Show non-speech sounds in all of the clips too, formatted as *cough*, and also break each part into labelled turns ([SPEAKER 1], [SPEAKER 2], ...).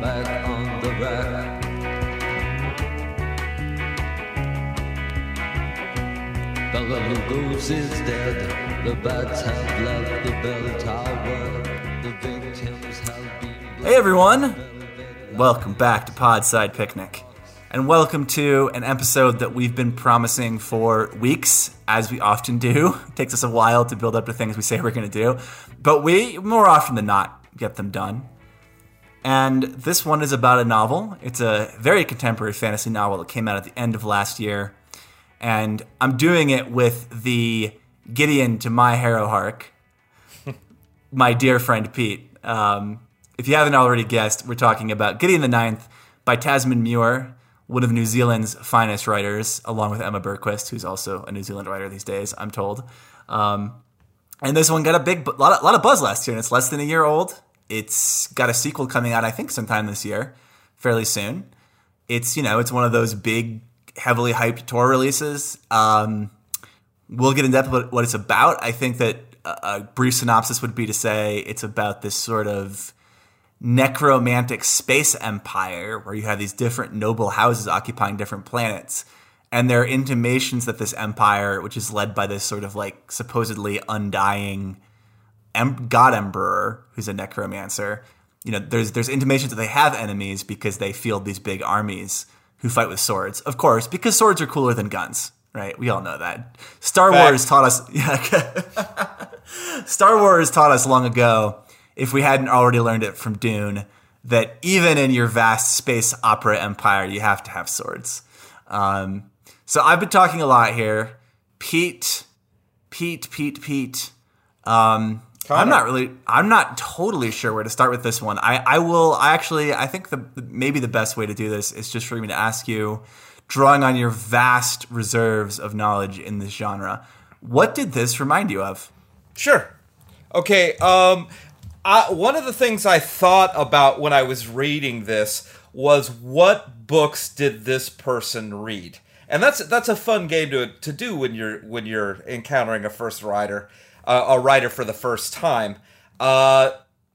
[SPEAKER 1] back on the rack. Bela Lugosi's dead. The bats have left the bell tower. The victims have been.
[SPEAKER 2] Hey everyone, welcome back to Podside Picnic. And welcome to an episode that we've been promising for weeks, as we often do. It *laughs* takes us a while to build up to things we say we're going to do, but we, more often than not, get them done. And this one is about a novel. It's a very contemporary fantasy novel that came out at the end of last year. And I'm doing it with the Gideon to my Harrowhark, *laughs* my dear friend Pete. Um, if you haven't already guessed, we're talking about Gideon the Ninth by Tamsyn Muir, one of New Zealand's finest writers, along with Emma Burquist, who's also a New Zealand writer these days, I'm told. Um, and this one got a big, lot of, lot of buzz last year, and it's less than a year old. It's got a sequel coming out, I think, sometime this year, fairly soon. It's you know, it's one of those big, heavily hyped Tor releases. Um, we'll get in depth about what it's about. I think that a, a brief synopsis would be to say it's about this sort of necromantic space empire where you have these different noble houses occupying different planets. And there are intimations that this empire, which is led by this sort of like supposedly undying em- god emperor who's a necromancer, you know, there's there's intimations that they have enemies because they field these big armies who fight with swords. Of course, because swords are cooler than guns, right? We all know that. Star
[SPEAKER 3] Fact.
[SPEAKER 2] Wars taught us *laughs* yeah, Star Wars taught us long ago, if we hadn't already learned it from Dune, that even in your vast space opera empire, you have to have swords. Um, so I've been talking a lot here. Pete, Pete, Pete, Pete. Um, I'm not really. I'm not totally sure where to start with this one. I, I will. I actually. I think the maybe the best way to do this is just for me to ask you, drawing on your vast reserves of knowledge in this genre, what did this remind you of?
[SPEAKER 3] Sure. Okay. Um, I, one of the things I thought about when I was reading this was what books did this person read, and that's that's a fun game to to do when you're when you're encountering a first writer, uh, a writer for the first time. Uh,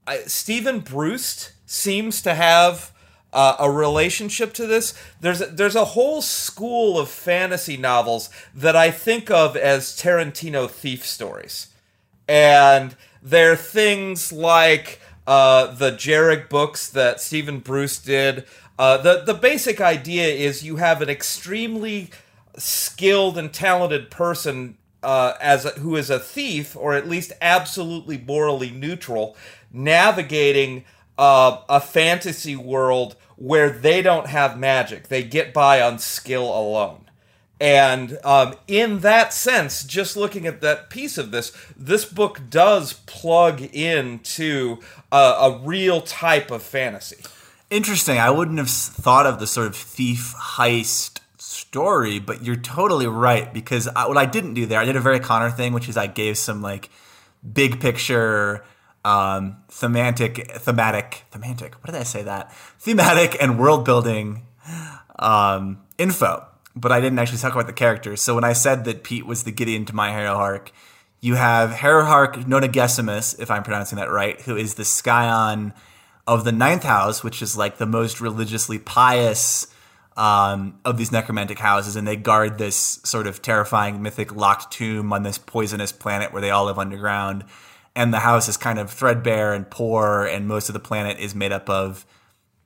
[SPEAKER 3] I, Steven Brust seems to have uh, a relationship to this. There's a, there's a whole school of fantasy novels that I think of as Tarantino thief stories and they're things like uh, the Jhereg books that Steven Brust did. Uh, the the basic idea is you have an extremely skilled and talented person uh, as a, who is a thief, or at least absolutely morally neutral, navigating uh, a fantasy world where they don't have magic; they get by on skill alone. And um, in that sense, just looking at that piece of this, this book does plug into a, a real type of fantasy.
[SPEAKER 2] Interesting. I wouldn't have thought of the sort of thief heist story, but you're totally right because I, what I didn't do there, I did a very Connor thing, which is I gave some like big picture, um, thematic, thematic, thematic. What did I say that? Thematic and world building um, info, but I didn't actually talk about the characters. So when I said that Pete was the Gideon to my Harrowhark, you have Harrowhark Nonagesimus, if I'm pronouncing that right, who is the scion of the ninth house, which is like the most religiously pious um, of these necromantic houses, and they guard this sort of terrifying mythic locked tomb on this poisonous planet where they all live underground. And the house is kind of threadbare and poor, and most of the planet is made up of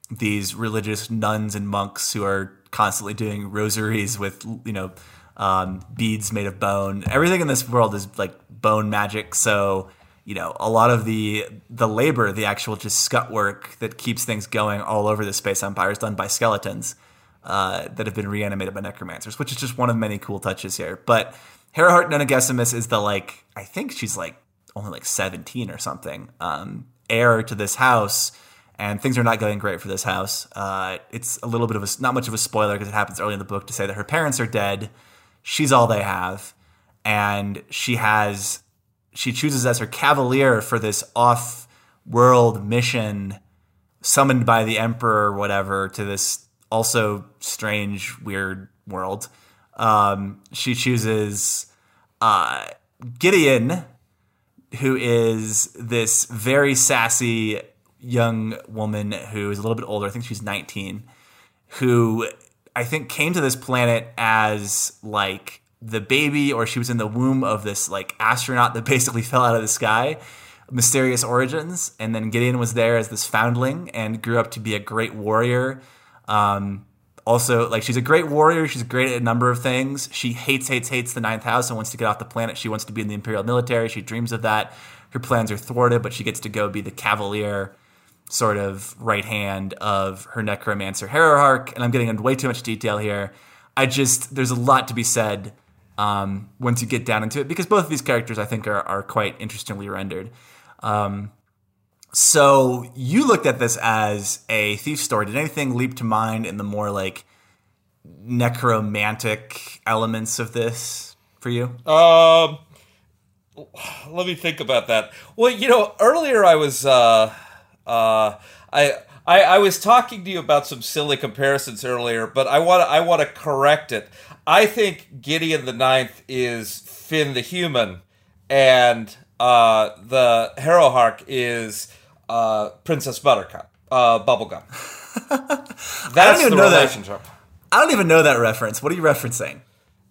[SPEAKER 2] these religious nuns and monks who are constantly doing rosaries with you know um, beads made of bone. Everything in this world is like bone magic. So you know a lot of the the labor, the actual just scut work that keeps things going all over the space empire is done by skeletons uh, that have been reanimated by necromancers, which is just one of many cool touches here. But Harrowhark Nonagesimus is the like I think she's like only like seventeen or something, um, heir to this house and things are not going great for this house. Uh, it's a little bit of a not much of a spoiler because it happens early in the book to say that her parents are dead. She's all they have, and she has she chooses as her cavalier for this off-world mission summoned by the emperor or whatever to this also strange weird world. Um, she chooses uh, gideon who is this very sassy young woman who is a little bit older. I think she's 19 who i think came to this planet as like the baby or she was in the womb of this like astronaut that *laughs* basically fell out of the sky. Mysterious origins. And then gideon was there as this foundling and grew up to be a great warrior um, also like she's a great warrior. She's great at a number of things. She hates hates hates the ninth house and wants to get off the planet. She wants to be in the imperial military. She dreams of that. Her plans are thwarted but she gets to go be the cavalier sort of right hand of her necromancer Harrowhark and i'm getting into way too much detail here. I just there's a lot to be said um, once you get down into it because both of these characters i think are, are quite interestingly rendered. Um, so you looked at this as a thief story did anything leap to mind in the more like necromantic elements of this for you
[SPEAKER 3] Um, let me think about that. Well, you know, earlier I was uh, uh, I, I I was talking to you about some silly comparisons earlier, but I want I want to correct it. I think Gideon the Ninth is Finn the human, and uh, the Harrowhark is uh, Princess Buttercup, uh, Bubblegum. *laughs* That's
[SPEAKER 2] even
[SPEAKER 3] the
[SPEAKER 2] know that.
[SPEAKER 3] relationship.
[SPEAKER 2] i don't even know that reference what are you referencing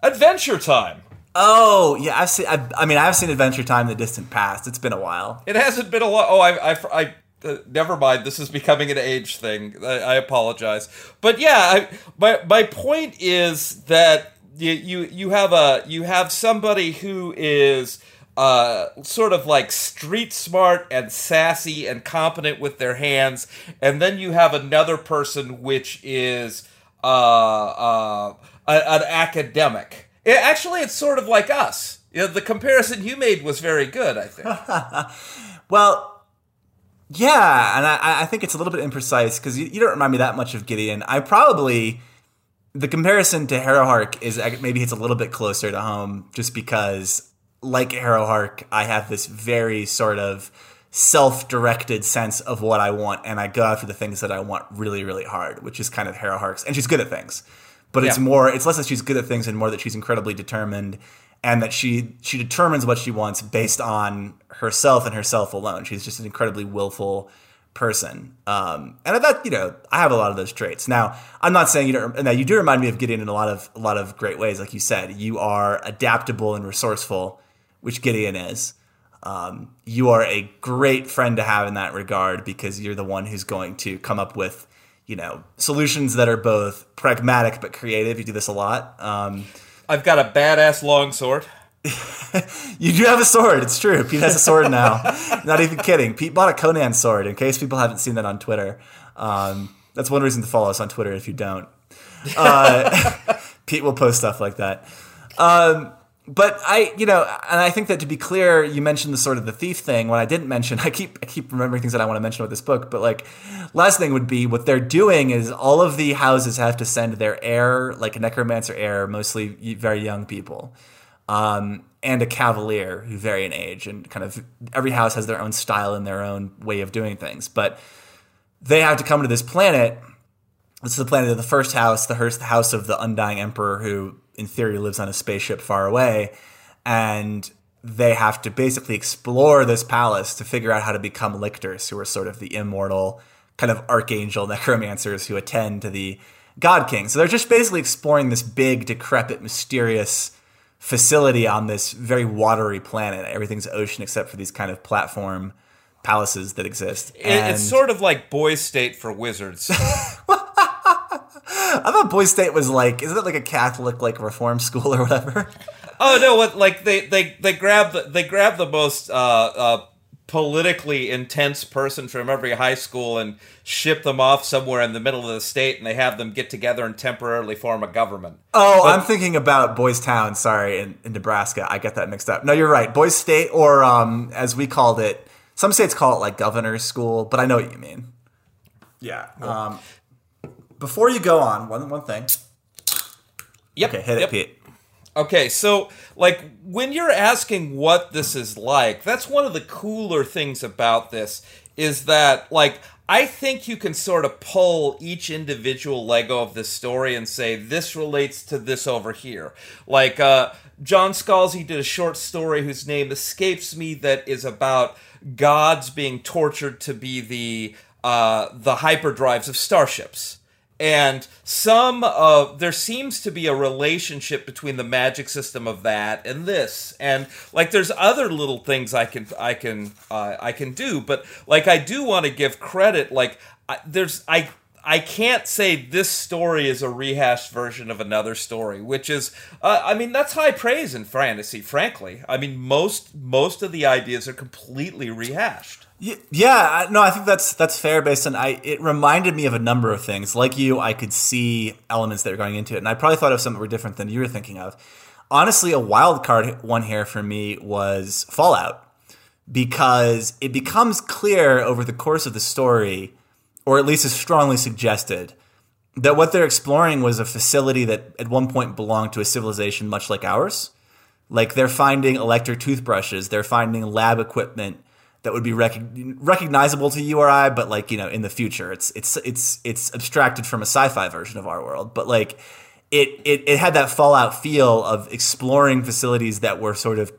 [SPEAKER 3] Adventure Time.
[SPEAKER 2] oh yeah i've seen i, I mean i've seen adventure time in the distant past it's been a while
[SPEAKER 3] It hasn't been a lot. Oh, I, I, I uh, never mind. This is becoming an age thing. I, I apologize. But yeah, I, my my point is that you, you you have a you have somebody who is uh, sort of like street smart and sassy and competent with their hands, and then you have another person which is uh, uh, an academic. It, actually, it's sort of like us. You know, the comparison you made was very good. I think. *laughs*
[SPEAKER 2] Well, yeah, and I, I think it's a little bit imprecise because you, you don't remind me that much of Gideon. I probably the comparison to Harrowhark is maybe it's a little bit closer to home, just because like Harrowhark, I have this very sort of self-directed sense of what I want, and I go after the things that I want really, really hard, which is kind of Harrowhark's, and she's good at things. But it's more, it's less that she's good at things, and more that she's incredibly determined, and that she she determines what she wants based on herself and herself alone. She's just an incredibly willful person, um, and I that you know I have a lot of those traits. Now I'm not saying you don't. Now you do remind me of Gideon in a lot of a lot of great ways, like you said. You are adaptable and resourceful, which Gideon is. Um, you are a great friend to have in that regard because you're the one who's going to come up with, you know, solutions that are both pragmatic but creative. You do this a lot. Um,
[SPEAKER 3] I've got a badass longsword. *laughs*
[SPEAKER 2] you do have a sword. It's true. Pete has a sword now. *laughs* Not even kidding. Pete bought a Conan sword. In case people haven't seen that on Twitter, um, that's one reason to follow us on Twitter. If you don't, uh, *laughs* Pete will post stuff like that. Um, but I, you know, and I think that to be clear, you mentioned the sort of the thief thing. What I didn't mention, *laughs* I keep I keep remembering things that I want to mention with this book. But like, last thing would be what they're doing is all of the houses have to send their heir, like a necromancer heir, mostly very young people, um, and a cavalier who vary in age, and kind of every house has their own style and their own way of doing things. But they have to come to this planet. This is the planet of the first house, the house of the undying emperor, who in theory lives on a spaceship far away, and they have to basically explore this palace to figure out how to become lictors, who are sort of the immortal kind of archangel *laughs* necromancers who attend to the god king. So they're just basically exploring this big, decrepit, mysterious facility on this very watery planet. Everything's ocean except for these kind of platform palaces that exist. And
[SPEAKER 3] it's sort of like Boys State for wizards. *laughs*
[SPEAKER 2] I thought Boys State was like, isn't it like a Catholic like reform school or whatever? *laughs*
[SPEAKER 3] oh no! What like they they they grab the they grab the most uh, uh, politically intense person from every high school and ship them off somewhere in the middle of the state, and they have them get together and temporarily form a government.
[SPEAKER 2] Oh, I'm thinking about Boys Town. Sorry, in, in Nebraska, I get that mixed up. No, you're right. Boys State, or um, as we called it, some states call it like governor's school, but I know what you mean. Yeah. Um, before you go on, one one thing.
[SPEAKER 3] Yep.
[SPEAKER 2] Okay, hit
[SPEAKER 3] yep.
[SPEAKER 2] it, Pete.
[SPEAKER 3] Okay, so like when you're asking what this is like, that's one of the cooler things about this is that like I think you can sort of pull each individual Lego of this story and say this relates to this over here. Like uh, John Scalzi did a short story whose name escapes me that is about gods being tortured to be the uh, the hyperdrives of starships and some of there seems to be a relationship between the magic system of that and this. And like there's other little things i can i can uh, i can do. But like i do want to give credit like I, there's i I can't say this story is a rehashed version of another story, which is, uh, I mean, that's high praise in fantasy. Frankly, I mean, most most of the ideas are completely rehashed.
[SPEAKER 2] Yeah, no, I think that's that's fair. Based on I, it reminded me of a number of things. Like you, I could see elements that were going into it, and I probably thought of some that were different than you were thinking of. Honestly, a wild card one here for me was Fallout, because it becomes clear over the course of the story, or at least is strongly suggested, that what they're exploring was a facility that at one point belonged to a civilization much like ours. Like they're finding electric toothbrushes, they're finding lab equipment that would be rec- recognizable to URI, but like you know, in the future, it's it's it's it's abstracted from a sci-fi version of our world. But like it it it had that Fallout feel of exploring facilities that were sort of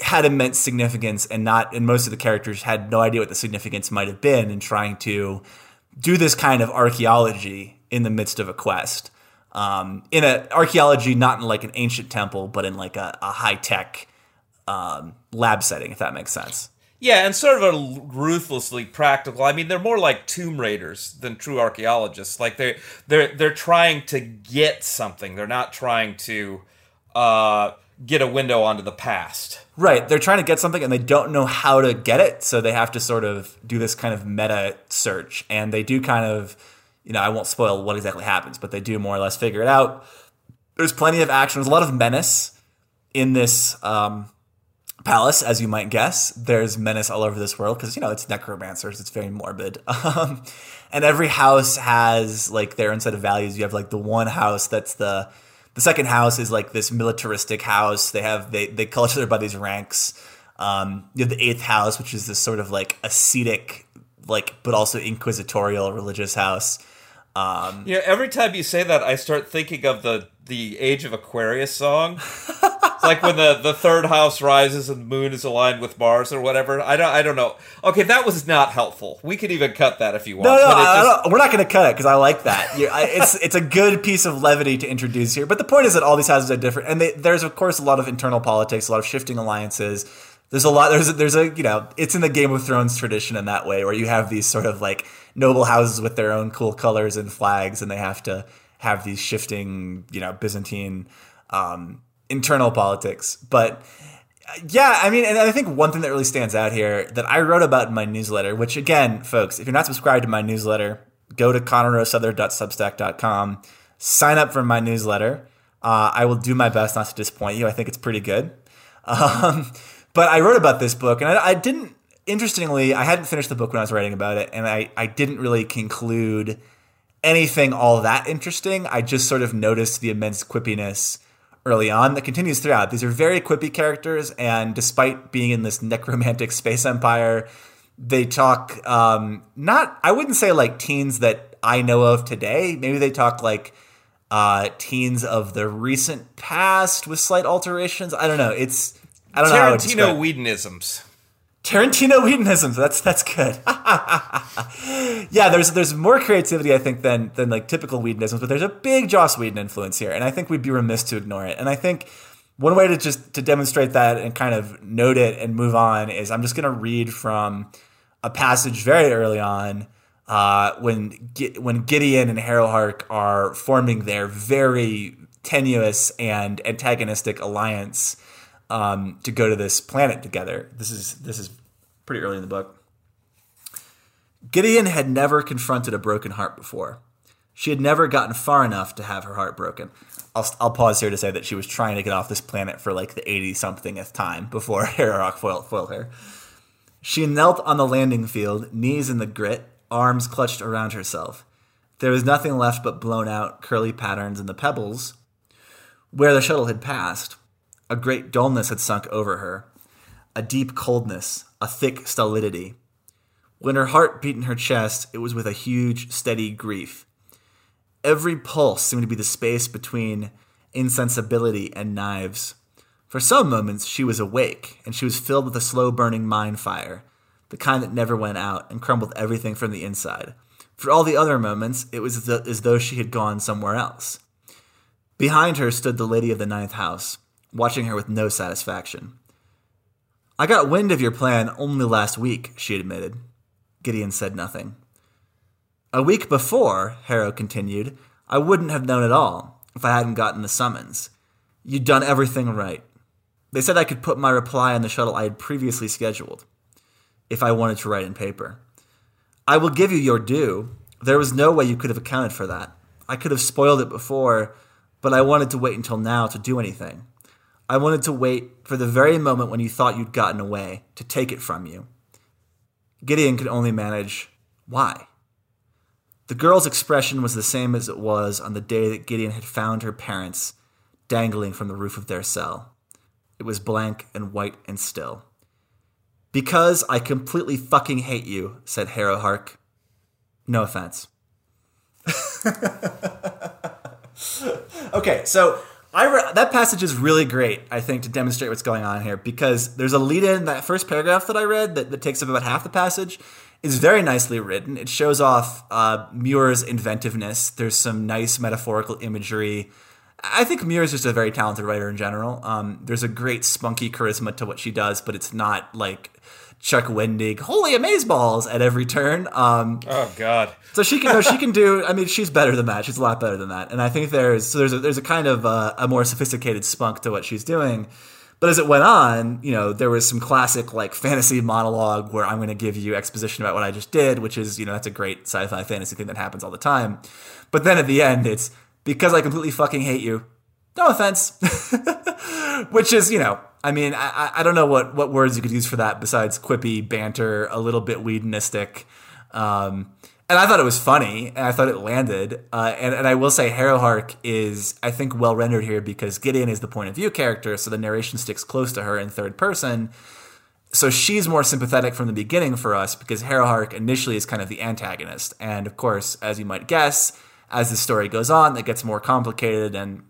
[SPEAKER 2] had immense significance, and not and most of the characters had no idea what the significance might have been, in trying to do this kind of archaeology in the midst of a quest. Um, in an archaeology, not in like an ancient temple, but in like a, a high tech um, lab setting, if that makes sense.
[SPEAKER 3] Yeah, and sort of a ruthlessly practical. I mean, they're more like tomb raiders than true archaeologists. Like they're they're they're trying to get something. They're not trying to uh, get a window onto the past.
[SPEAKER 2] Right. They're trying to get something and they don't know how to get it, so they have to sort of do this kind of meta search. And they do kind of, you know, I won't spoil what exactly happens, but they do more or less figure it out. There's plenty of action. There's a lot of menace in this um, palace, as you might guess. There's menace all over this world because, you know, it's necromancers. It's very morbid. *laughs* Um, and every house has like their own set of values. You have like the one house that's the the second house is like this militaristic house. They have they they call each other by these ranks. Um, you have the eighth house, which is this sort of like ascetic, like but also inquisitorial religious house. Um,
[SPEAKER 3] You know, every time you say that, I start thinking of the the Age of Aquarius song. *laughs* like when the, the third house rises and the moon is aligned with Mars or whatever. I don't I don't know. Okay, that was not helpful. We could even cut that if you want.
[SPEAKER 2] no, no,
[SPEAKER 3] but it
[SPEAKER 2] I- I
[SPEAKER 3] just-
[SPEAKER 2] don't- we're not going to cut it because I like that. I, it's it's a good piece of levity to introduce here. But the point is that all these houses are different, and they, there's of course a lot of internal politics, a lot of shifting alliances. There's a lot. There's a, there's a you know it's in the Game of Thrones tradition in that way where you have these sort of like noble houses with their own cool colors and flags, and they have to have these shifting you know Byzantine um, internal politics. But yeah, I mean, and I think one thing that really stands out here that I wrote about in my newsletter, which again, folks, if you're not subscribed to my newsletter, go to connorosother.substack.com, sign up for my newsletter. Uh, I will do my best not to disappoint you. I think it's pretty good. *laughs* Um, but I wrote about this book, and I, I didn't. Interestingly, I hadn't finished the book when I was writing about it, and I, I didn't really conclude anything all that interesting. I just sort of noticed the immense quippiness early on that continues throughout. These are very quippy characters, and despite being in this necromantic *laughs* space empire, they talk um, not, I wouldn't say like teens that I know of today. Maybe they talk like uh, teens of the recent past with slight alterations. I don't know. It's, I don't know.
[SPEAKER 3] Tarantino Whedonisms.
[SPEAKER 2] Tarantino Whedonisms. That's that's good. *laughs* yeah, there's there's more creativity I think than than like typical Whedonisms, but there's a big Joss Whedon influence here, and I think we'd be remiss to ignore it. And I think one way to just to demonstrate that and kind of note it and move on is I'm just going to read from a passage very early on uh, when when Gideon and Harrowhark are forming their very tenuous and antagonistic alliance um, to go to this planet together. This is this is pretty early in the book. Gideon had never confronted a broken heart before. She had never gotten far enough to have her heart broken. I'll, I'll pause here to say that she was trying to get off this planet for like the 80 somethingth time before *laughs* Harrowhark foiled, foiled her. She knelt on the landing field, knees in the grit, arms clutched around herself. There was nothing left but blown out, curly patterns in the pebbles. Where the shuttle had passed, a great dullness had sunk over her, a deep coldness, a thick stolidity. When her heart beat in her chest, it was with a huge, steady grief. Every pulse seemed to be the space between insensibility and knives. For some moments, she was awake, and she was filled with a slow burning mind fire, the kind that never went out and crumbled everything from the inside. For all the other moments, it was as though she had gone somewhere else. Behind her stood the lady of the ninth house, watching her with no satisfaction. I got wind of your plan only last week, she admitted. Gideon said nothing. A week before, Harrow continued, I wouldn't have known at all if I hadn't gotten the summons. You'd done everything right. They said I could put my reply on the shuttle I had previously scheduled, if I wanted to write in paper. I will give you your due. There was no way you could have accounted for that. I could have spoiled it before, but I wanted to wait until now to do anything. I wanted to wait for the very moment when you thought you'd gotten away, to take it from you. Gideon could only manage, Why? The girl's expression was the same as it was on the day that Gideon had found her parents dangling from the roof of their cell. It was blank and white and still. Because I completely fucking hate you, said Harrowhark. No offense. *laughs* okay, so I re- that passage is really great, I think, to demonstrate what's going on here because there's a lead in that first paragraph that I read that, that takes up about half the passage. It's very nicely written. It shows off uh, Muir's inventiveness. There's some nice metaphorical imagery. I think Muir is just a very talented writer in general. Um, there's a great spunky charisma to what she does, but it's not like Chuck Wendig, holy amazeballs at every turn. Um,
[SPEAKER 3] Oh God.
[SPEAKER 2] so she can, no, she can do. I mean, she's better than that. She's a lot better than that. And I think there's so there's a, there's a kind of uh, a more sophisticated spunk to what she's doing. But as it went on, you know, there was some classic like fantasy monologue where I'm going to give you exposition about what I just did, which is you know that's a great sci-fi fantasy thing that happens all the time. But then at the end, it's because I completely fucking hate you. No offense. *laughs* Which is, you know, I mean, I, I- don't know what, what words you could use for that besides quippy, banter, a little bit Whedonistic. Um, and I thought it was funny, and I thought it landed. Uh, and, and I will say, Harrowhark is, I think, well rendered here because Gideon is the point of view character, so the narration sticks close to her in third person. So she's more sympathetic from the beginning for us because Harrowhark initially is kind of the antagonist. And of course, as you might guess, as the story goes on, it gets more complicated and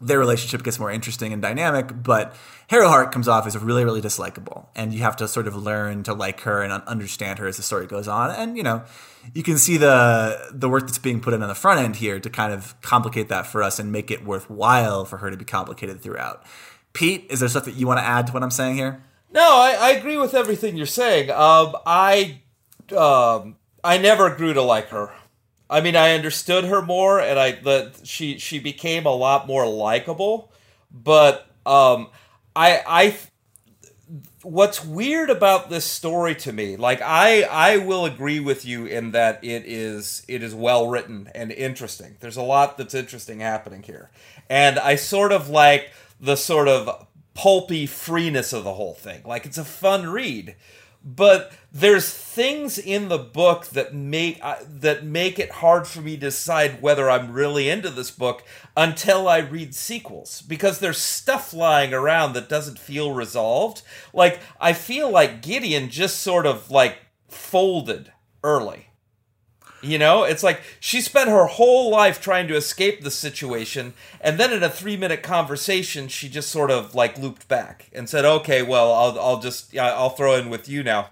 [SPEAKER 2] their relationship gets more interesting and dynamic, but Harrowhark comes off as really, really dislikable. And you have to sort of learn to like her and understand her as the story goes on. And, you know, you can see the the work that's being put in on the front end here to kind of complicate that for us and make it worthwhile for her to be complicated throughout. Pete, is there stuff that you want to add to what I'm saying here?
[SPEAKER 3] No, I, I agree with everything you're saying. Um, I, um, I never grew to like her. I mean, I understood her more, and I that she she became a lot more likable. But um, I I what's weird about this story to me like i i will agree with you in that it is it is well written and interesting there's a lot that's interesting happening here and i sort of like the sort of pulpy freeness of the whole thing like it's a fun read but there's things in the book that make uh, that make it hard for me to decide whether I'm really into this book until I read sequels because there's stuff lying around that doesn't feel resolved. Like I feel like Gideon just sort of like folded early. You know, it's like she spent her whole life trying to escape the situation, and then in a three-minute conversation, she just sort of like looped back and said, "Okay, well, I'll I'll just I'll throw in with you now."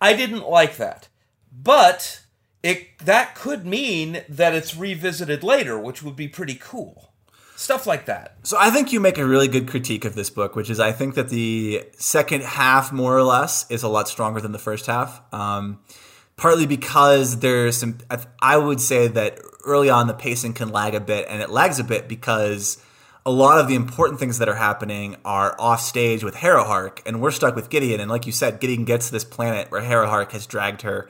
[SPEAKER 3] I didn't like that, but it that could mean that it's revisited later, which would be pretty cool. Stuff like that.
[SPEAKER 2] So I think you make a really good critique of this book, which is I think that the second half, more or less, is a lot stronger than the first half. Um, partly because there's some, I- would say that early on the pacing can lag a bit, and it lags a bit because a lot of the important things that are happening are off stage with Harrowhark, and we're stuck with Gideon. And like you said, Gideon gets to this planet where Harrowhark has dragged her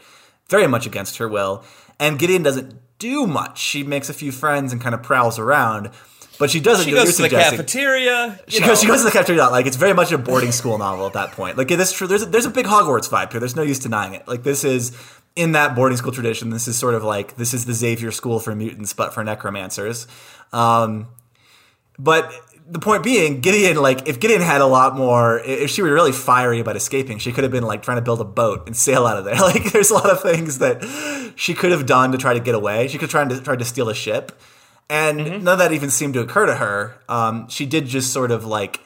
[SPEAKER 2] very much against her will, and Gideon doesn't do much. She makes a few friends and kind of prowls around. But she doesn't.
[SPEAKER 3] She
[SPEAKER 2] do
[SPEAKER 3] goes to the cafeteria.
[SPEAKER 2] She goes, she goes to the cafeteria. Like it's very much a boarding school novel at that point. Like this, there's a, there's a big Hogwarts vibe here. There's no use denying it. Like this is in that boarding school tradition, this is sort of like this is the Xavier School for mutants, but for necromancers. Um, but the point being, Gideon, like, if Gideon had a lot more, if she were really fiery about escaping, she could have been like trying to build a boat and sail out of there. *laughs* Like, there's a lot of things that she could have done to try to get away. She could try to try to steal a ship, and none of that even seemed to occur to her. Um, she did just sort of like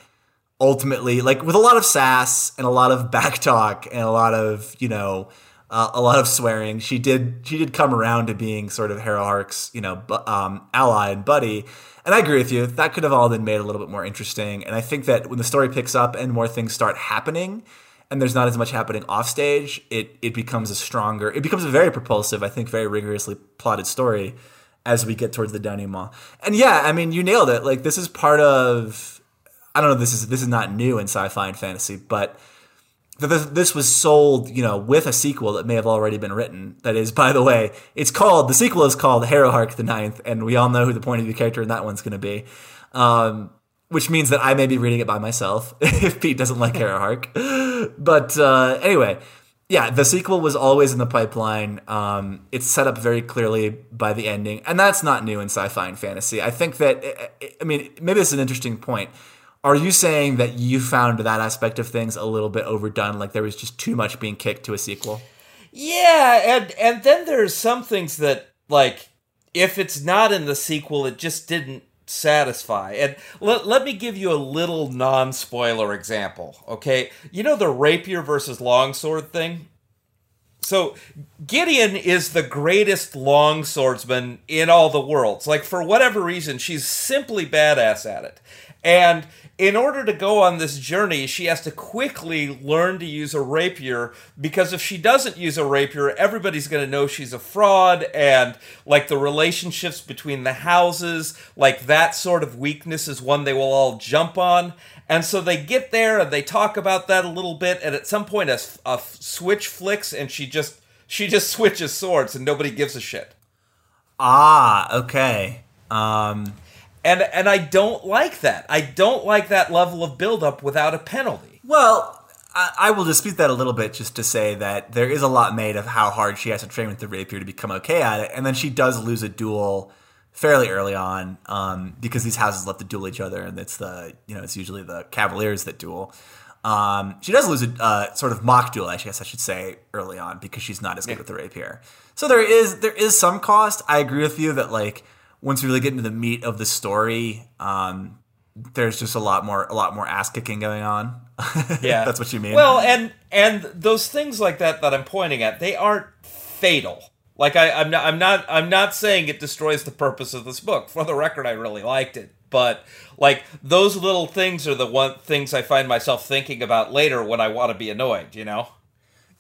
[SPEAKER 2] ultimately, like, with a lot of sass and a lot of *laughs* back talk and a lot of you know. Uh, a lot of swearing. She did. She did come around to being sort of Harrowhark's, you know, bu- um, ally and buddy. And I agree with you. That could have all been made a little bit more interesting. And I think that when the story picks up and more things start happening, and there's not as much happening off stage, it it becomes a stronger. It becomes a very propulsive, I think, very rigorously plotted story as we get towards the denouement. And yeah, I mean, you nailed it. Like this is part of. I don't know. This is this is not new in sci-fi and fantasy, but this, was sold, you know, with a sequel that may have already been written. That is, by the way, it's called the sequel is called Harrowhark the Ninth, and we all know who the point of view character in that one's going to be. Um, which means that I may be reading it by myself *laughs* if Pete doesn't like Harrowhark. But uh, anyway, yeah, the sequel was always in the pipeline. Um, it's set up very clearly by the ending, and that's not new in sci-fi and fantasy. I think that, I mean, maybe it's an interesting point. Are you saying that you found that aspect of things a little bit overdone? Like there was just too much being kicked to a sequel?
[SPEAKER 3] Yeah, and and then there's some things that like if it's not in the sequel, it just didn't satisfy. And let, let me give you a little non-spoiler example, okay? You know the rapier versus longsword thing? So Gideon is the greatest longswordsman in all the worlds. Like for whatever reason, she's simply badass at it. And in order to go on this journey, she has to quickly learn to use a rapier because if she doesn't use a rapier, everybody's going to know she's a fraud and like the relationships between the houses, like that sort of weakness is one they will all jump on. And so they get there and they talk about that a little bit and at some point a, a switch flicks and she just she just switches swords and nobody gives a shit.
[SPEAKER 2] Ah, okay. Um,
[SPEAKER 3] And and I don't like that. I don't like that level of buildup without a penalty.
[SPEAKER 2] well, I, I will dispute that a little bit just to say that there is a lot made of how hard she has to train with the rapier to become okay at it, and then she does lose a duel fairly early on um, because these houses love to duel each other, and it's the you know it's usually the cavaliers that duel. Um, she does lose a uh, sort of mock duel, I guess I should say, early on because she's not as good with the rapier. So there is there is some cost. I agree with you that like once we really get into the meat of the story, um, there's just a lot more a lot more ass kicking going on. *laughs*
[SPEAKER 3] Yeah,
[SPEAKER 2] that's what you mean.
[SPEAKER 3] Well, and and those things like that that I'm pointing at, they aren't fatal. Like I, I'm not, I'm not, I'm not saying it destroys the purpose of this book. For the record, I really liked it, but like those little things are the one things I find myself thinking about later when I want to be annoyed. You know?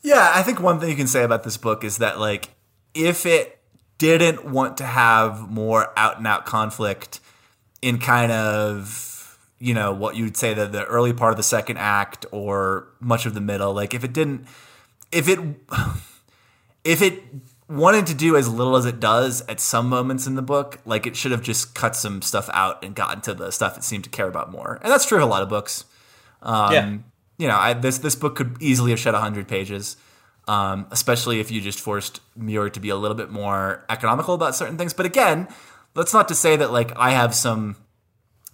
[SPEAKER 2] Yeah, I think one thing you can say about this book is that like if it didn't want to have more out and out conflict in kind of you know what you'd say the the early part of the second act or much of the middle, like if it didn't if it *sighs* if it wanted to do as little as it does at some moments in the book, like it should have just cut some stuff out and gotten to the stuff it seemed to care about more. And that's true of a lot of books. Um,
[SPEAKER 3] Yeah.
[SPEAKER 2] You know, I, this this book could easily have shed hundred pages, um, especially if you just forced Muir to be a little bit more economical about certain things. But again, that's not to say that like I have some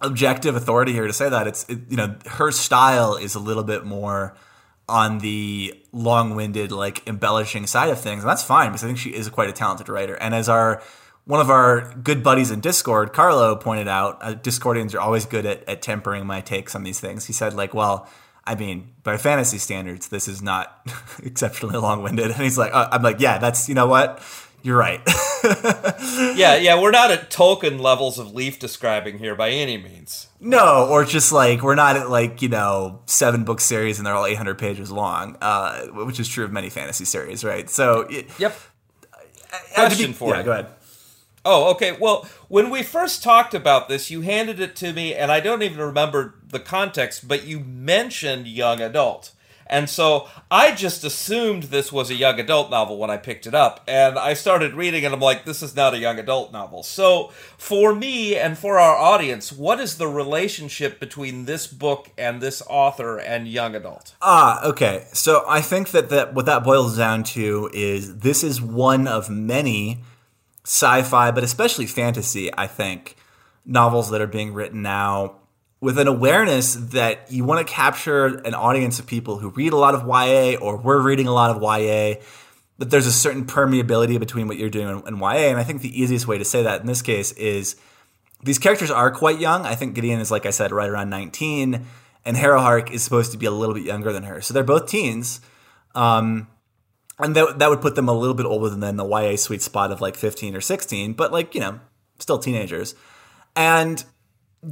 [SPEAKER 2] objective authority here to say that it's it, you know her style is a little bit more on the long-winded like embellishing side of things and that's fine because i think she is quite a talented writer and as our one of our good buddies in discord carlo pointed out uh, discordians are always good at, at tempering my takes on these things he said like well i mean by fantasy standards this is not *laughs* exceptionally long-winded and he's like uh, i'm like yeah that's you know what you're right *laughs*
[SPEAKER 3] Yeah, yeah. We're not at Tolkien levels of leaf describing here by any means.
[SPEAKER 2] No, or just like we're not at like you know seven book series and they're all eight hundred pages long, uh, which is true of many fantasy series, right? So, it,
[SPEAKER 3] Yep. Question for
[SPEAKER 2] yeah,
[SPEAKER 3] you.
[SPEAKER 2] go ahead.
[SPEAKER 3] Oh, okay. Well, when we first talked about this, you handed it to me, and I don't even remember the context, but you mentioned young adult. And so I just assumed this was a young adult novel when I picked it up. And I started reading and I'm like, this is not a young adult novel. So for me and for our audience, what is the relationship between this book and this author and young adult?
[SPEAKER 2] Ah, okay. So I think that, that what that boils down to is this is one of many sci-fi, but especially fantasy, I think, novels that are being written now with an awareness that you want to capture an audience of people who read a lot of YA or we're reading a lot of YA, that there's a certain permeability between what you're doing and, YA. And I think the easiest way to say that in this case is these characters are quite young. I think Gideon is, like I said, right around 19, and Harrowhark is supposed to be a little bit younger than her. So they're both teens. Um, and that, that would put them a little bit older than the YA sweet spot of like 15 or 16, but like, you know, still teenagers. And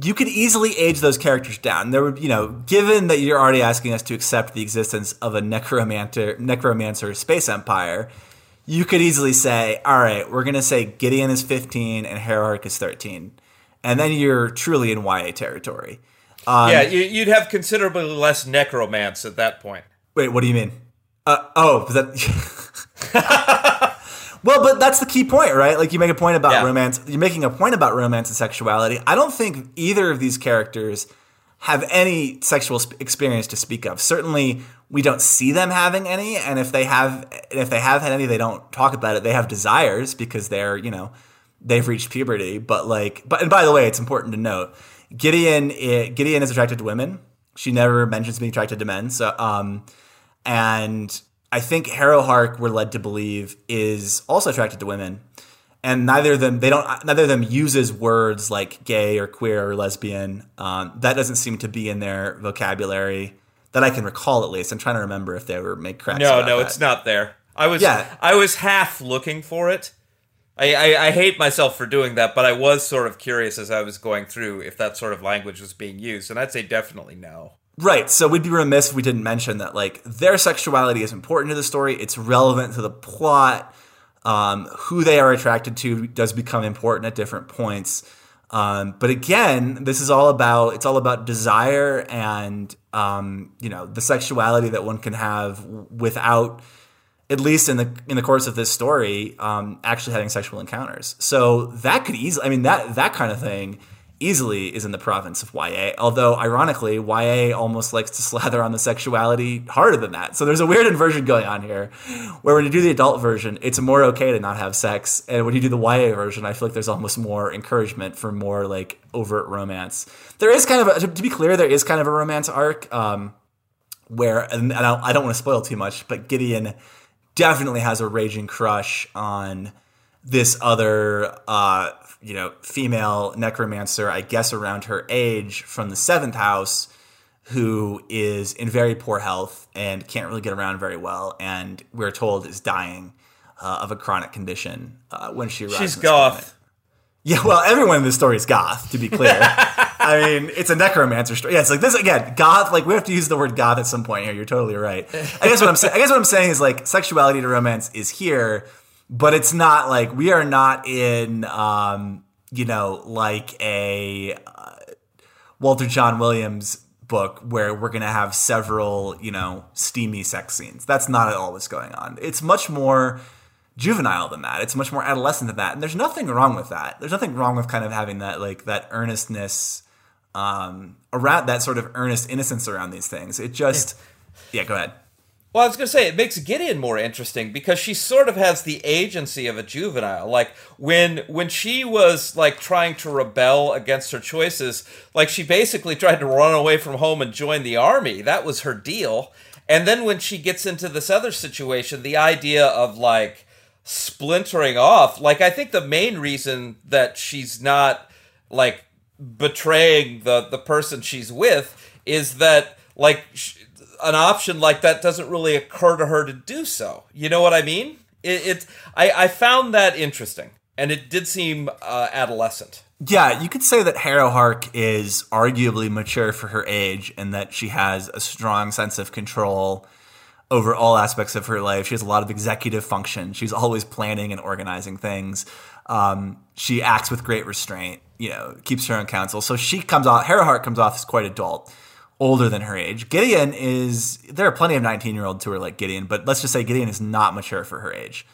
[SPEAKER 2] you could easily age those characters down. There would, you know, given that you're already asking us to accept the existence of a necromancer, necromancer space empire, you could easily say, all right, we're going to say Gideon is 15 and Harrowhark is 13. And then you're truly in YA territory. Um,
[SPEAKER 3] yeah, you, you'd have considerably less necromance at that point.
[SPEAKER 2] Wait, what do you mean? Uh, oh, that. *laughs* *laughs* Well, but that's the key point, right? Like you make a point about
[SPEAKER 3] Yeah.
[SPEAKER 2] romance. You're making a point about romance and sexuality. I don't think either of these characters have any sexual sp- experience to speak of. Certainly, we don't see them having any, and if they have, if they have had any, they don't talk about it. They have desires because they're, you know, they've reached puberty. But like, but and by the way, it's important to note Gideon. i Gideon is attracted to women. She never mentions being attracted to men. So, um, and I think Harrowhark, we're led to believe, is also attracted to women. And neither of them, they don't, neither of them uses words like gay or queer or lesbian. Um, that doesn't seem to be in their vocabulary that I can recall, at least. I'm trying to remember if they were make cracks.
[SPEAKER 3] No, no,
[SPEAKER 2] that.
[SPEAKER 3] it's not there. I was
[SPEAKER 2] Yeah.
[SPEAKER 3] I was half looking for it. I, I, I hate myself for doing that, but I was sort of curious as I was going through if that sort of language was being used, and I'd say definitely no.
[SPEAKER 2] Right. So we'd be remiss if we didn't mention that like their sexuality is important to the story. It's relevant to the plot. Um, who they are attracted to does become important at different points. Um, but again, this is all about it's all about desire and um, you know the sexuality that one can have without at least in the in the course of this story, um, actually having sexual encounters. So that could easily, I mean, that that kind of thing easily is in the province of YA. Although, ironically, YA almost likes to *laughs* slather on the sexuality harder than that. So there's a weird inversion going on here, where when you do the adult version, it's more okay to not have sex, and when you do the YA version, I feel like there's almost more encouragement for more like overt romance. There is kind of, a, to, be clear, there is kind of a romance arc. Um, where and I don't want to spoil too much, but Gideon definitely has a raging crush on this other uh, you know female necromancer, I guess around her age from the seventh house, who is in very poor health and can't really get around very well, and we're told is dying uh, of a chronic condition uh, when she arrives.
[SPEAKER 3] She's
[SPEAKER 2] this planet.
[SPEAKER 3] goth.
[SPEAKER 2] Yeah, well, everyone in this story is goth, to be clear. *laughs* I mean, it's a necromancer story. Yeah, it's like this again, goth. Like we have to use the word goth at some point here. You're totally right. I guess what I'm saying. I guess what I'm saying is like sexuality to romance is here, but it's not like we are not in, um, you know, like a uh, Walter John Williams book where we're gonna have several, you know, steamy sex scenes. That's not at all what's going on. It's much more juvenile than that. It's much more adolescent than that. And there's nothing wrong with that. There's nothing wrong with kind of having that like that earnestness um around that sort of earnest innocence around these things. It just yeah, go ahead.
[SPEAKER 3] Well, I was going to say it makes Gideon more interesting because she sort of has the agency of a juvenile. Like when when she was like trying to rebel against her choices, like she basically tried to run away from home and join the army. That was her deal. And then when she gets into this other situation, the idea of like splintering off, like I think the main reason that she's not like betraying the the person she's with is that like an option like that doesn't really occur to her to do so. You know what I mean? It, it I, I found that interesting, and it did seem uh, adolescent.
[SPEAKER 2] Yeah, you could say that Harrowhark is arguably mature for her age and that she has a strong sense of control over all aspects of her life. She has a lot of executive function. She's always planning and organizing things. Um, she acts with great restraint, you know, keeps her own counsel. So she comes off, Harrowhark comes off as quite adult. Older than her age. Gideon is there are plenty of 19-year-olds who are like Gideon, but let's just say Gideon is not mature for her age.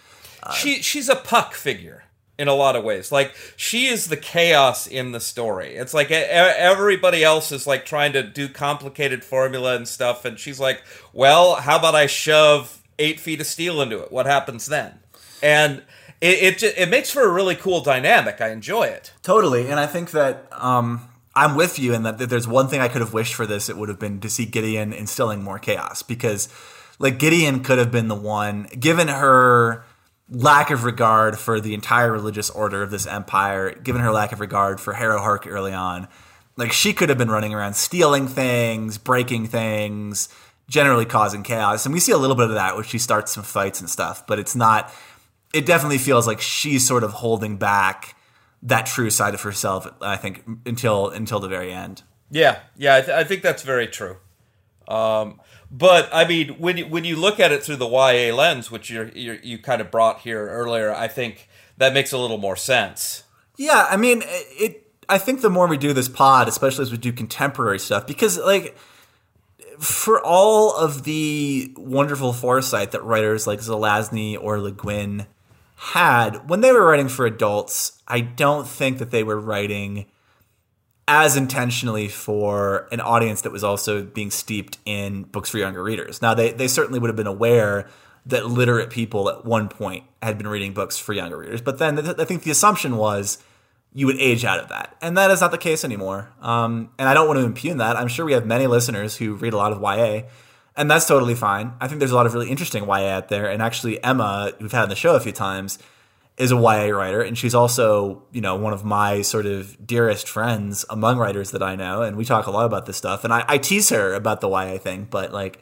[SPEAKER 3] she she's a puck figure in a lot of ways. Like she is the chaos in the story. It's like everybody else is like trying to do complicated formula and stuff, and she's like, "Well, how about I shove eight feet of steel into it? What happens then?" And it it, it makes for a really cool dynamic. I enjoy it.
[SPEAKER 2] Totally, and I think that um, I'm with you in that, there's one thing I could have wished for this. It would have been to see Gideon instilling more chaos because, like, Gideon could have been the one, given her lack of regard for the entire religious order of this empire, given her lack of regard for Harrowhark early on, like she could have been running around stealing things, breaking things, generally causing chaos. And we see a little bit of that when she starts some fights and stuff, but it's not. It definitely feels like she's sort of holding back that true side of herself. I think until until the very end.
[SPEAKER 3] Yeah, yeah, I, th- I think that's very true. Um, but I mean, when you, when you look at it through the YA lens, which you you you kind of brought here earlier, I think that makes a little more sense.
[SPEAKER 2] Yeah, I mean, it. I think the more we do this pod, especially as we do contemporary stuff, because like for all of the wonderful foresight that writers like Zelazny or Le Guin had when they were writing for adults, I don't think that they were writing as intentionally for an audience that was also being steeped in books for younger readers. Now, they, they certainly would have been aware that literate people at one point had been reading books for younger readers, but then I think the assumption was you would age out of that. And that is not the case anymore. Um, and I don't want to impugn that. I'm sure we have many listeners who read a lot of YA, and that's totally fine. I think there's a lot of really interesting YA out there. And actually, Emma, we've had on the show a few times, is a YA writer, and she's also, you know, one of my sort of dearest friends among writers that I know, and we talk a lot about this stuff. And I, I tease her about the YA thing, but like,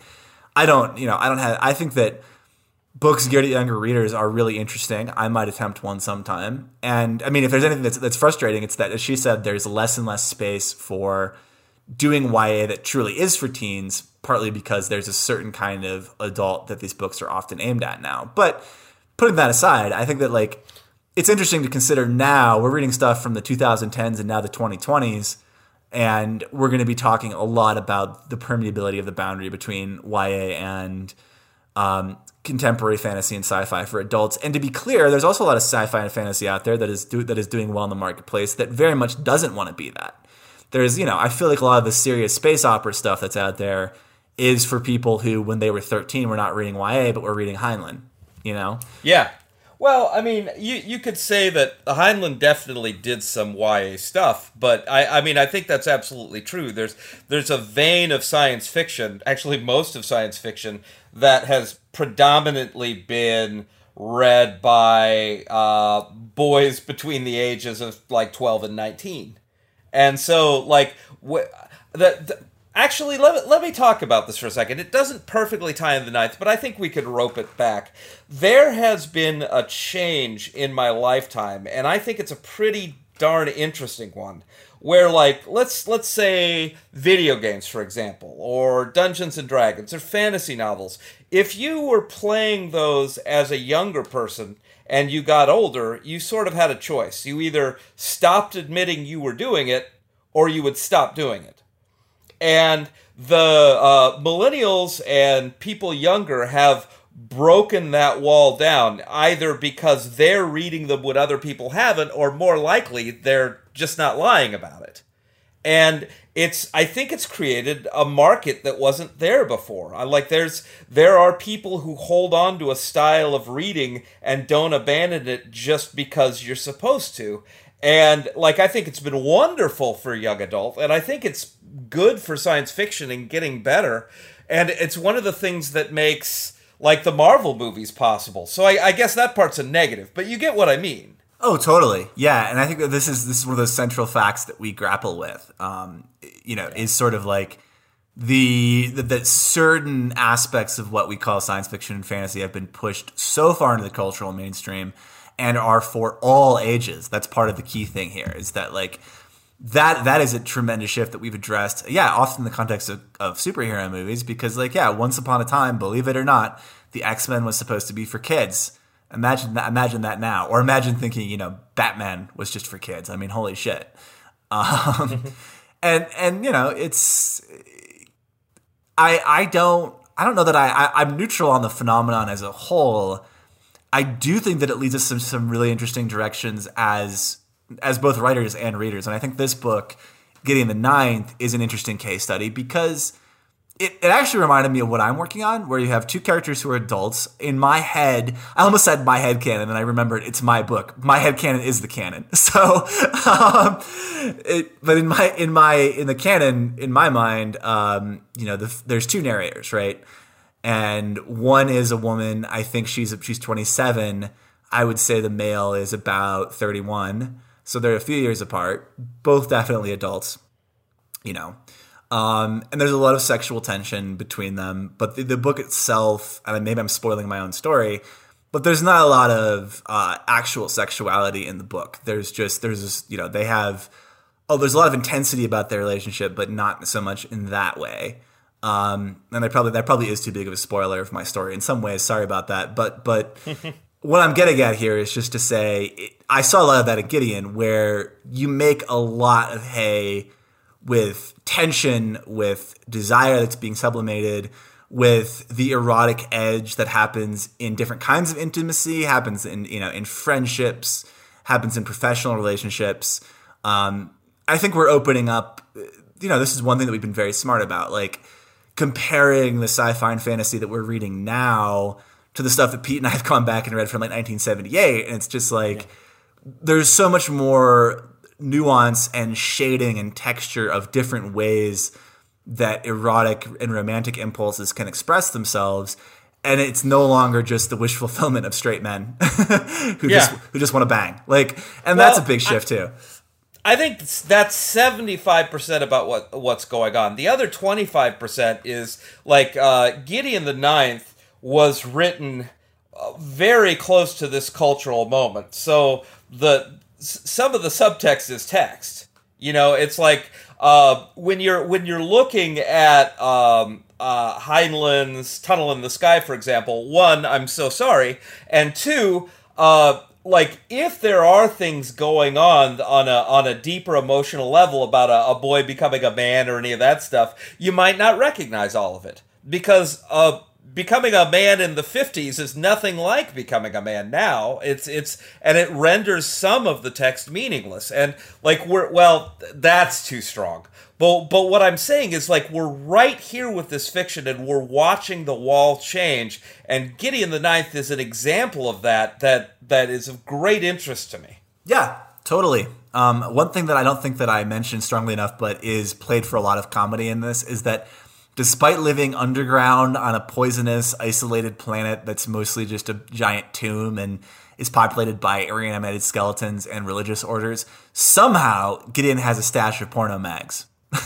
[SPEAKER 2] I don't, you know, I don't have. I think that books geared at younger readers are really interesting. I might attempt one sometime. And I mean, if there's anything that's that's frustrating, it's that as she said, there's less and less space for doing YA that truly is for teens. Partly because there's a certain kind of adult that these books are often aimed at now, but putting that aside, I think that like it's interesting to consider now we're reading stuff from the 2010s and now the 2020s and we're going to be talking a lot about the permeability of the boundary between YA and um, contemporary fantasy and sci-fi for adults. And to be clear, there's also a lot of sci-fi and fantasy out there that is do, that is doing well in the marketplace that very much doesn't want to be that. There's, you know, I feel like a lot of the serious space opera stuff that's out there is for people who, when they were 13, were not reading YA but were reading Heinlein you know?
[SPEAKER 3] Yeah. Well, I mean, you you could say that Heinlein definitely did some YA stuff, but I, I mean, I think that's absolutely true. There's there's a vein of science fiction, actually most of science fiction, that has predominantly been read by uh, boys between the ages of like 12 and 19. And so, like, wh- the, the Actually, let, let me talk about this for a second. It doesn't perfectly tie in the ninth, but I think we could rope it back. There has been a change in my lifetime, and I think it's a pretty darn interesting one. Where like let's let's say video games for example or Dungeons and Dragons or fantasy novels if you were playing those as a younger person and you got older you sort of had a choice. You either stopped admitting you were doing it or you would stop doing it. And the uh, millennials and people younger have broken that wall down either because they're reading them when other people haven't or more likely they're just not lying about it. And it's i think it's created a market that wasn't there before I like there's there are people who hold on to a style of reading and don't abandon it just because you're supposed to and like I think it's been wonderful for young adult, and I think it's good for science fiction and getting better. And it's one of the things that makes like the Marvel movies possible. So I, I guess that part's a negative, but you get what I mean.
[SPEAKER 2] Oh, totally. Yeah, and I think that this is this is one of those central facts that we grapple with. Um, you know, is sort of like the that certain aspects of what we call science fiction and fantasy have been pushed so far into the cultural mainstream and are for all ages. That's part of the key thing here is that like that that is a tremendous shift that we've addressed. Yeah, often in the context of, of superhero movies because like yeah, once upon a time, believe it or not, the X Men was supposed to be for kids. Imagine that. Imagine that now, or imagine thinking you know Batman was just for kids. I mean, holy shit. *laughs* Um, and and you know it's I I don't I don't know that I, I I'm neutral on the phenomenon as a whole. I do think that it leads us some some really interesting directions as as both writers and readers, and I think this book, Gideon the Ninth, is an interesting case study because it, it actually reminded me of what I'm working on, where you have two characters who are adults. In my head, I almost said my head canon, and I remembered it's my book. My head canon is the canon. *laughs* So, um, it, but in my in my in the canon, in my mind, um, you know, the, there's two narrators, right? And one is a woman. I think she's she's 27. I would say the male is about 31. So they're a few years apart. Both definitely adults. You know. Um, and there's a lot of sexual tension between them, but the, the book itself, and maybe I'm spoiling my own story, but there's not a lot of uh, actual sexuality in the book. There's just there's just you know they have oh there's a lot of intensity about their relationship, but not so much in that way. Um, and I probably that probably is too big of a spoiler of my story in some ways. Sorry about that, but but *laughs* what I'm getting at here is just to say I saw a lot of that at Gideon, where you make a lot of hay with tension, with desire that's being sublimated, with the erotic edge that happens in different kinds of intimacy, happens in you know in friendships, happens in professional relationships. Um, I think we're opening up. You know, this is one thing that we've been very smart about, like comparing the sci-fi and fantasy that we're reading now to the stuff that Pete and I have gone back and read from like 1978, and it's just like yeah. there's so much more nuance and shading and texture of different ways that erotic and romantic impulses can express themselves and it's no longer just the wish fulfillment of straight men *laughs* who yeah. just who just want to bang like and well, that's a big shift I, too
[SPEAKER 3] I think that's 75% about what what's going on. The other 25% is like uh, Gideon the Ninth was written uh, very close to this cultural moment. So the some of the subtext is text. You know, it's like uh, when you're when you're looking at um, uh, Heinlein's Tunnel in the Sky, for example. One, I'm so sorry, and two, uh, like if there are things going on on a on a deeper emotional level about a, a boy becoming a man or any of that stuff, you might not recognize all of it because uh, becoming a man in the 50s is nothing like becoming a man now. It's it's and it renders some of the text meaningless. And like we're well that's too strong. But but what i'm saying is like we're right here with this fiction and we're watching the wall change. And gideon the ninth is an example of that that that is of great interest to me.
[SPEAKER 2] Yeah totally. Um, one thing that i don't think that i mentioned strongly enough but is played for a lot of comedy in this is that Despite living underground on a poisonous, isolated planet that's mostly just a giant tomb and is populated by animated skeletons and religious orders, somehow Gideon has a stash of porno mags. *laughs* that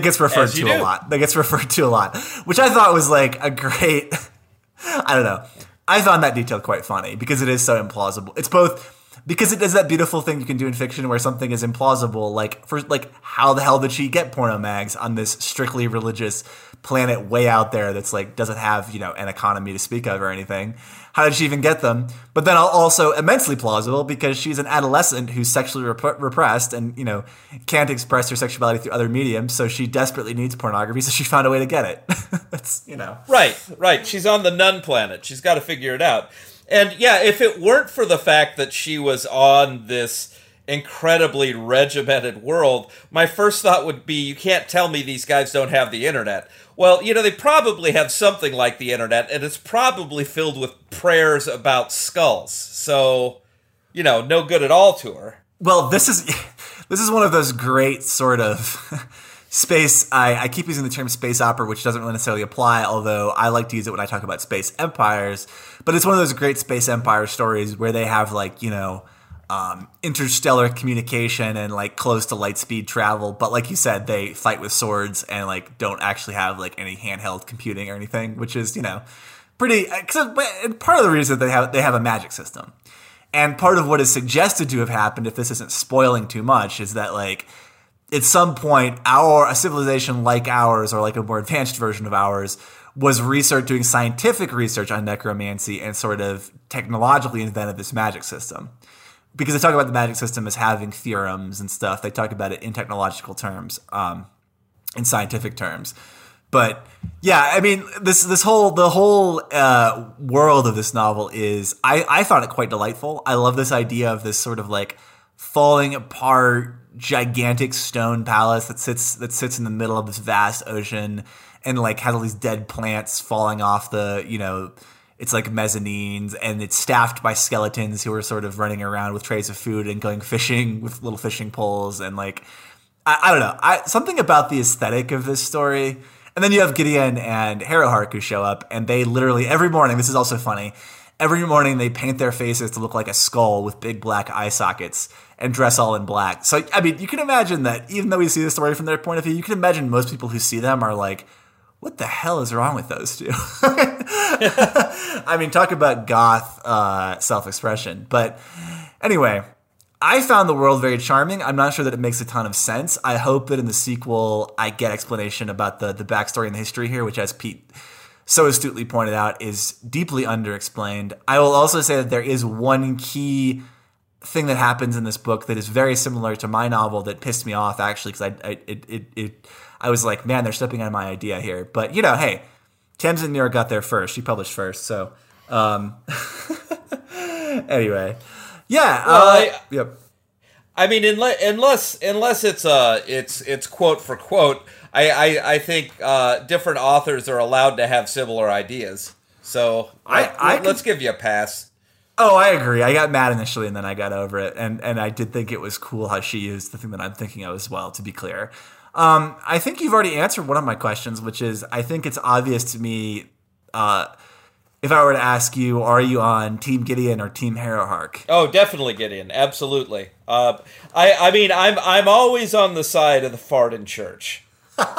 [SPEAKER 2] gets referred to do. a lot. That gets *laughs* referred to a lot, which I thought was like a great. *laughs* I don't know. I found that detail quite funny because it is so implausible. It's both because it does that beautiful thing you can do in fiction where something is implausible. Like for like, how the hell did she get porno mags on this strictly religious planet way out there that's like doesn't have you know an economy to speak of or anything? How did she even get them? But then also immensely plausible because she's an adolescent who's sexually rep- repressed and you know can't express her sexuality through other mediums, so she desperately needs pornography. So she found a way to get it. *laughs* that's you know
[SPEAKER 3] right, right. She's on the nun planet. She's got to figure it out. And yeah, if it weren't for the fact that she was on this incredibly regimented world, my first thought would be you can't tell me these guys don't have the internet. Well, you know, they probably have something like the internet, and it's probably filled with prayers about skulls. So, you know, no good at all to her.
[SPEAKER 2] Well, this is *laughs* this is one of those great sort of *laughs* space I, I, keep using the term space opera which doesn't really necessarily apply although i like to use it when i talk about space empires. But it's one of those great space empire stories where they have like you know um, interstellar communication and like close to light speed travel. But like you said they fight with swords and like don't actually have like any handheld computing or anything which is you know pretty part of the reason they have they have a magic system. And part of what is suggested to have happened if this isn't spoiling too much is that like at some point, our a civilization like ours, or like a more advanced version of ours, was research doing scientific research on necromancy and sort of technologically invented this magic system. Because they talk about the magic system as having theorems and stuff. They talk about it in technological terms. Um, in scientific terms. But yeah, I mean, this this whole the whole uh, world of this novel is I I found it quite delightful. I love this idea of this sort of like falling apart gigantic stone palace that sits that sits in the middle of this vast ocean and like has all these dead plants falling off the you know it's like mezzanines and it's staffed by skeletons who are sort of running around with trays of food and going fishing with little fishing poles and like I, I don't know. I, something about the aesthetic of this story. And then you have Gideon and Harrowhark who show up and they literally every morning this is also funny every morning they paint their faces to look like a skull with big black eye sockets and dress all in black so I mean you can imagine that even though we see the story from their point of view you can imagine most people who see them are like what the hell is wrong with those two? *laughs* I mean, talk about goth uh, self expression. But anyway, I found the world very charming. I'm not sure that it makes a ton of sense. I hope that in the sequel, I get explanation about the, the backstory and the history here, which, as Pete so astutely pointed out, is deeply underexplained. I will also say that there is one key thing that happens in this book that is very similar to my novel that pissed me off actually because I, I it, it, it I was like, man, they're stepping on my idea here. But you know, hey, Tamsyn Muir got there first. She published first, so um, *laughs* anyway, yeah.
[SPEAKER 3] Well,
[SPEAKER 2] uh,
[SPEAKER 3] I-
[SPEAKER 2] yep.
[SPEAKER 3] I mean, unless unless unless it's uh it's it's quote for quote, I I, I think uh, different authors are allowed to have similar ideas. So
[SPEAKER 2] I-
[SPEAKER 3] let,
[SPEAKER 2] I
[SPEAKER 3] let's give you a pass.
[SPEAKER 2] Oh, I agree. I got mad initially, and then I got over it, and and I did think it was cool how she used the thing that I'm thinking of as well. To be clear, um, I think you've already answered one of my questions, which is I think it's obvious to me. Uh, if I were to ask you, are you on Team Gideon or Team Harrowhark?
[SPEAKER 3] Oh, definitely Gideon. Absolutely. Uh, I I mean, I'm I'm always on the side of the fart in church. *laughs*
[SPEAKER 2] That's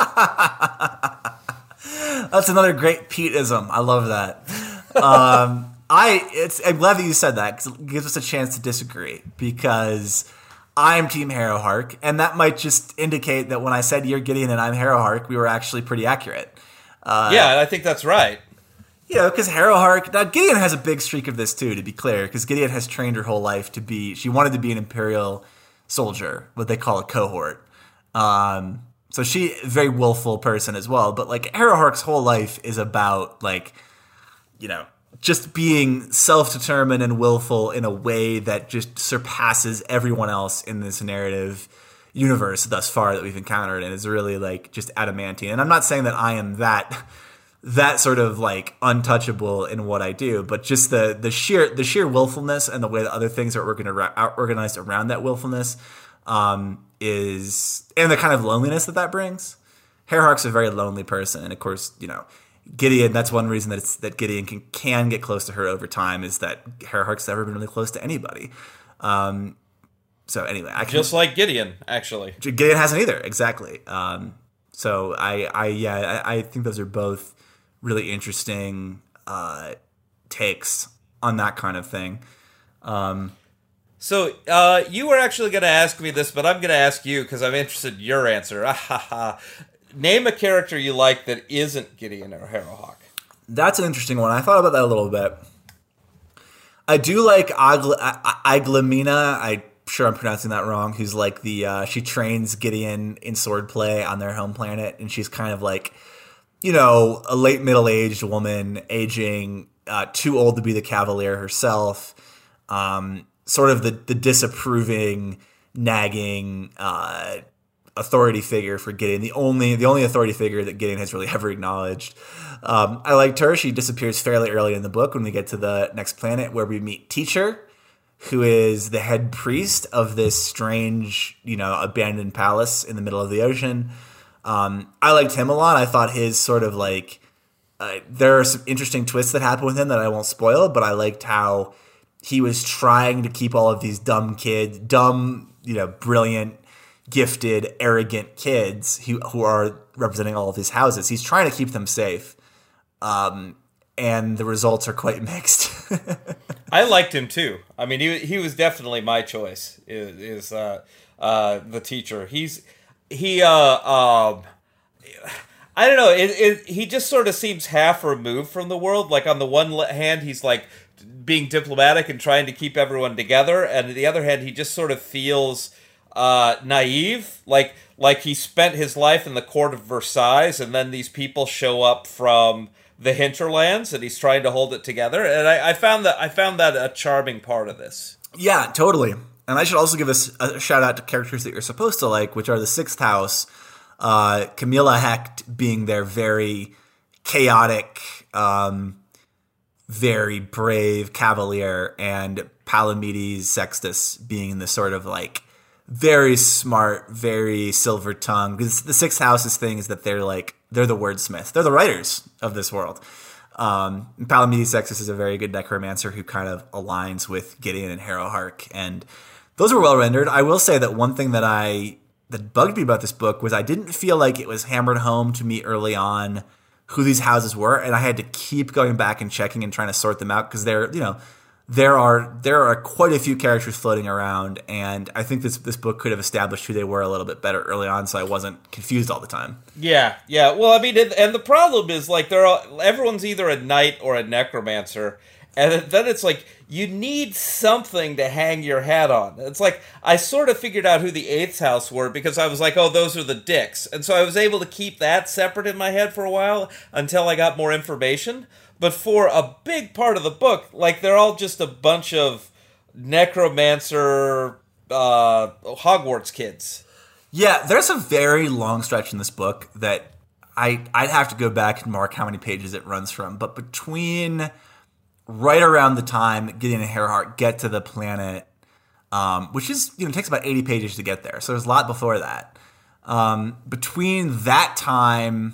[SPEAKER 2] another great Peteism. I love that. Um, I it's I'm glad that you said that because it gives us a chance to disagree because I'm Team Harrowhark, and that might just indicate that when I said you're Gideon and I'm Harrowhark, we were actually pretty accurate.
[SPEAKER 3] yeah, I think that's right.
[SPEAKER 2] You know, because Harrowhark now Gideon has a big streak of this too. To be clear, because Gideon has trained her whole life to be she wanted to be an Imperial soldier, what they call a cohort. Um, so she a very willful person as well. But like Harrowhark's whole life is about like you know just being self-determined and willful in a way that just surpasses everyone else in this narrative universe thus far that we've encountered and is really like just adamantine and i'm not saying that i am that that sort of like untouchable in what i do but just the the sheer the sheer willfulness and the way that other things are organi- organized around that willfulness um, is and the kind of loneliness that that brings. Harrowhark's a very lonely person, and of course, you know, Gideon. That's one reason that it's that Gideon can can get close to her over time is that Harrowhark's never been really close to anybody. Um, so anyway, I can,
[SPEAKER 3] Just like Gideon, actually.
[SPEAKER 2] Gideon hasn't either. Exactly. Um, so I, I yeah, I, I think those are both really interesting uh, takes on that kind of thing.
[SPEAKER 3] So uh, you were actually going to ask me this, but I'm going to ask you because I'm interested in your answer. *laughs* Name a character you like that isn't Gideon or Harrowhark.
[SPEAKER 2] That's an interesting one. I thought about that a little bit. I do like Agl- I- Aglamina. I'm sure I'm pronouncing that wrong. Who's like the uh, she trains Gideon in swordplay on their home planet, and she's kind of like, you know, a late middle aged woman, aging, uh, too old to be the cavalier herself. Um, sort of the the disapproving, nagging uh, authority figure for Gideon. The only the only authority figure that Gideon has really *laughs* ever acknowledged. Um, I liked her. She disappears fairly early in the book when we get to the next planet where we meet Teacher, who is the head priest of this strange, you know, abandoned palace in the middle of the ocean. Um, I liked him a lot. I thought his sort of like uh, there are some interesting twists that happen with him that I won't spoil, but I liked how he was trying to keep all of these dumb kids, dumb, you know, brilliant, gifted, arrogant kids who who are representing all of these houses. He's trying to keep them safe, um, and the results are quite *laughs* mixed.
[SPEAKER 3] I liked him too. I mean, he he was definitely my choice. Is, is uh, uh, the teacher? He's he. Uh, um, I don't know. It, it, he just sort of seems half removed from the world. Like on the one hand, he's like being diplomatic and trying to keep everyone together, and on the other hand, he just sort of feels uh, naive, like like he spent his life in the court of Versailles, and then these people show up from the hinterlands, and he's trying to hold it together. And I, I found that I found that a charming part of this.
[SPEAKER 2] Yeah, totally. And I should also give us a shout out to characters that you're supposed to like, which are the Sixth House, uh, Camilla Hect being their very chaotic, um, very brave cavalier, and Palamedes Sextus being the sort of like very smart, very silver tongued. Because the Sixth House's thing is that they're like they're the wordsmiths, they're the writers of this world. Um, Palamedes Sextus is a very good necromancer who kind of aligns with Gideon and Harrowhark, and those were well rendered. I will say that one thing that I that bugged me about this book was I didn't feel like it was hammered home to me early on who these houses were, and I had to keep going back and checking and trying to sort them out because they're you know there are there are quite a few characters floating around, and I think this this book could have established who they were a little bit better early on, so I wasn't confused all the time.
[SPEAKER 3] Yeah, yeah. Well, I mean, and, the problem is like they're everyone's either a knight or a necromancer, and then it's like you need something to hang your hat on. It's like I sort of figured out who the Eighth House were because I was like, oh, those are the dicks, and so I was able to keep that separate in my head for a while until I got more information. But for a big part of the book, like they're all just a bunch of necromancer uh, Hogwarts kids.
[SPEAKER 2] Yeah, there's a very long stretch in this book that I I'd have to go back and mark how many pages it runs from. But between right around the time Gideon and Harrowhark get to the planet, um, which is you know takes about 80 pages to get there, so there's a lot before that. Um, between that time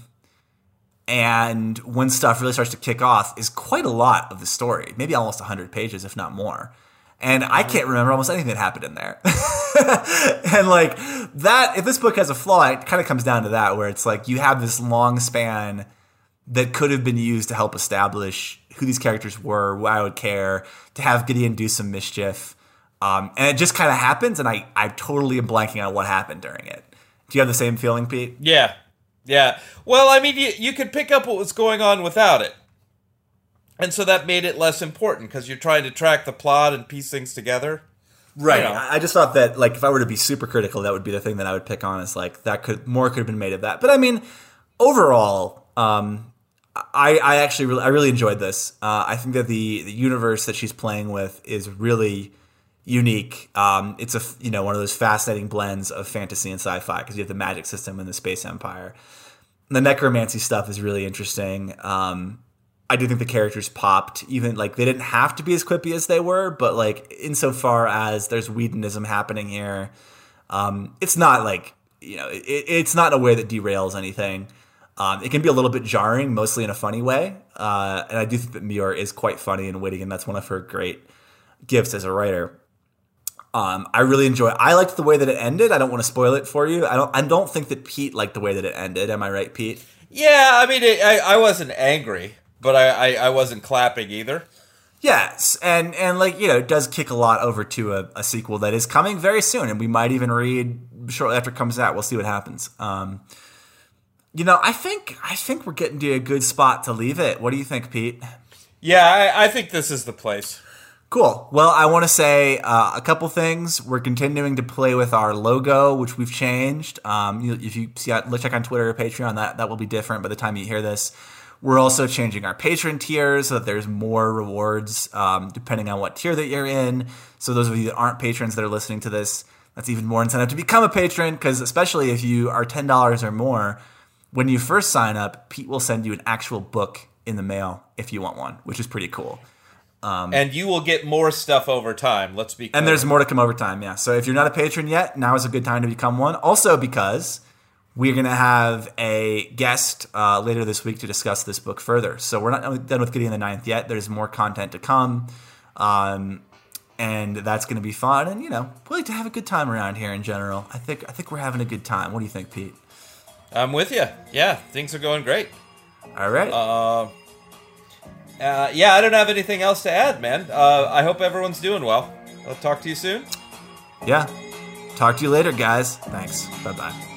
[SPEAKER 2] and when stuff really starts to kick off is quite a lot of the story, maybe almost 100 pages, if not more. And I can't remember almost anything that happened in there. *laughs* and like that, if this book has a flaw, it kind of comes down to that, where it's like you have this long span that could have been used to help establish who these characters were, why I would care, to have Gideon do some mischief. Um, and it just kind of happens, and I, I totally am blanking on what happened during it. Do you have the same feeling, Pete?
[SPEAKER 3] Yeah, yeah. Well, I mean, you, you could pick up what was going on without it. And so that made it less important because you're trying to track the plot and piece things together.
[SPEAKER 2] Right.
[SPEAKER 3] You know.
[SPEAKER 2] I just thought that like if I were to be super critical, that would be the thing that I would pick on is like that could more could have been made of that. But I mean, overall, um, I I actually really I really enjoyed this. Uh, I think that the the universe that she's playing with is really unique. Um, it's a you know one of those fascinating blends of fantasy and sci-fi because you have the magic system and the space empire. The necromancy stuff is really interesting. Um, I do think the characters popped, even like they didn't have to be as quippy as they were, but like insofar as there's Whedonism happening here, um, it's not like you know it, it's not in a way that derails anything. Um, it can be a little bit jarring, mostly in a funny way, uh, and I do think that Muir is quite funny and witty, and that's one of her great gifts as a writer. Um, I really enjoy. I liked the way that it ended. I don't want to spoil it for you. I don't. I don't think that Pete liked the way that it ended. Am I right, Pete?
[SPEAKER 3] Yeah, I mean, it, I, I wasn't angry, but I, I, I wasn't clapping either.
[SPEAKER 2] Yes, and and like you know, it does kick a lot over to a, a sequel that is coming very soon, and we might even read shortly after it comes out. We'll see what happens. Um, you know, I think I think we're getting to a good spot to leave it. What do you think, Pete?
[SPEAKER 3] Yeah, I, I think this is the place.
[SPEAKER 2] Cool. Well, I want to say uh, a couple things. We're continuing to play with our logo, which we've changed. Um, you, if you see, let's check on Twitter or Patreon. That that will be different by the time you hear this. We're also changing our patron tiers so that there's more rewards um, depending on what tier that you're in. So those of you that aren't patrons that are listening to this, that's even more incentive to become a patron. Because especially if you are ten dollars or more, when you first sign up, Pete will send you an actual book in the mail if you want one, which is pretty cool.
[SPEAKER 3] And you will get more stuff over time. Let's be
[SPEAKER 2] And there's more to come over time, yeah. So if you're not a patron yet, now is a good time to become one. Also, because we're going to have a guest uh, later this week to discuss this book further. So we're not done with Gideon the Ninth yet. There's more content to come. Um, and that's going to be fun. And, you know, we like to have a good time around here in general. I think I think we're having a good time. What do you think, Pete?
[SPEAKER 3] I'm with you. Yeah, things are going great.
[SPEAKER 2] All right.
[SPEAKER 3] Uh, uh, yeah, I don't have anything else to add, man. Uh, I hope everyone's doing well. I'll talk to you soon.
[SPEAKER 2] yeah. Talk to you later, guys. Thanks. Bye bye.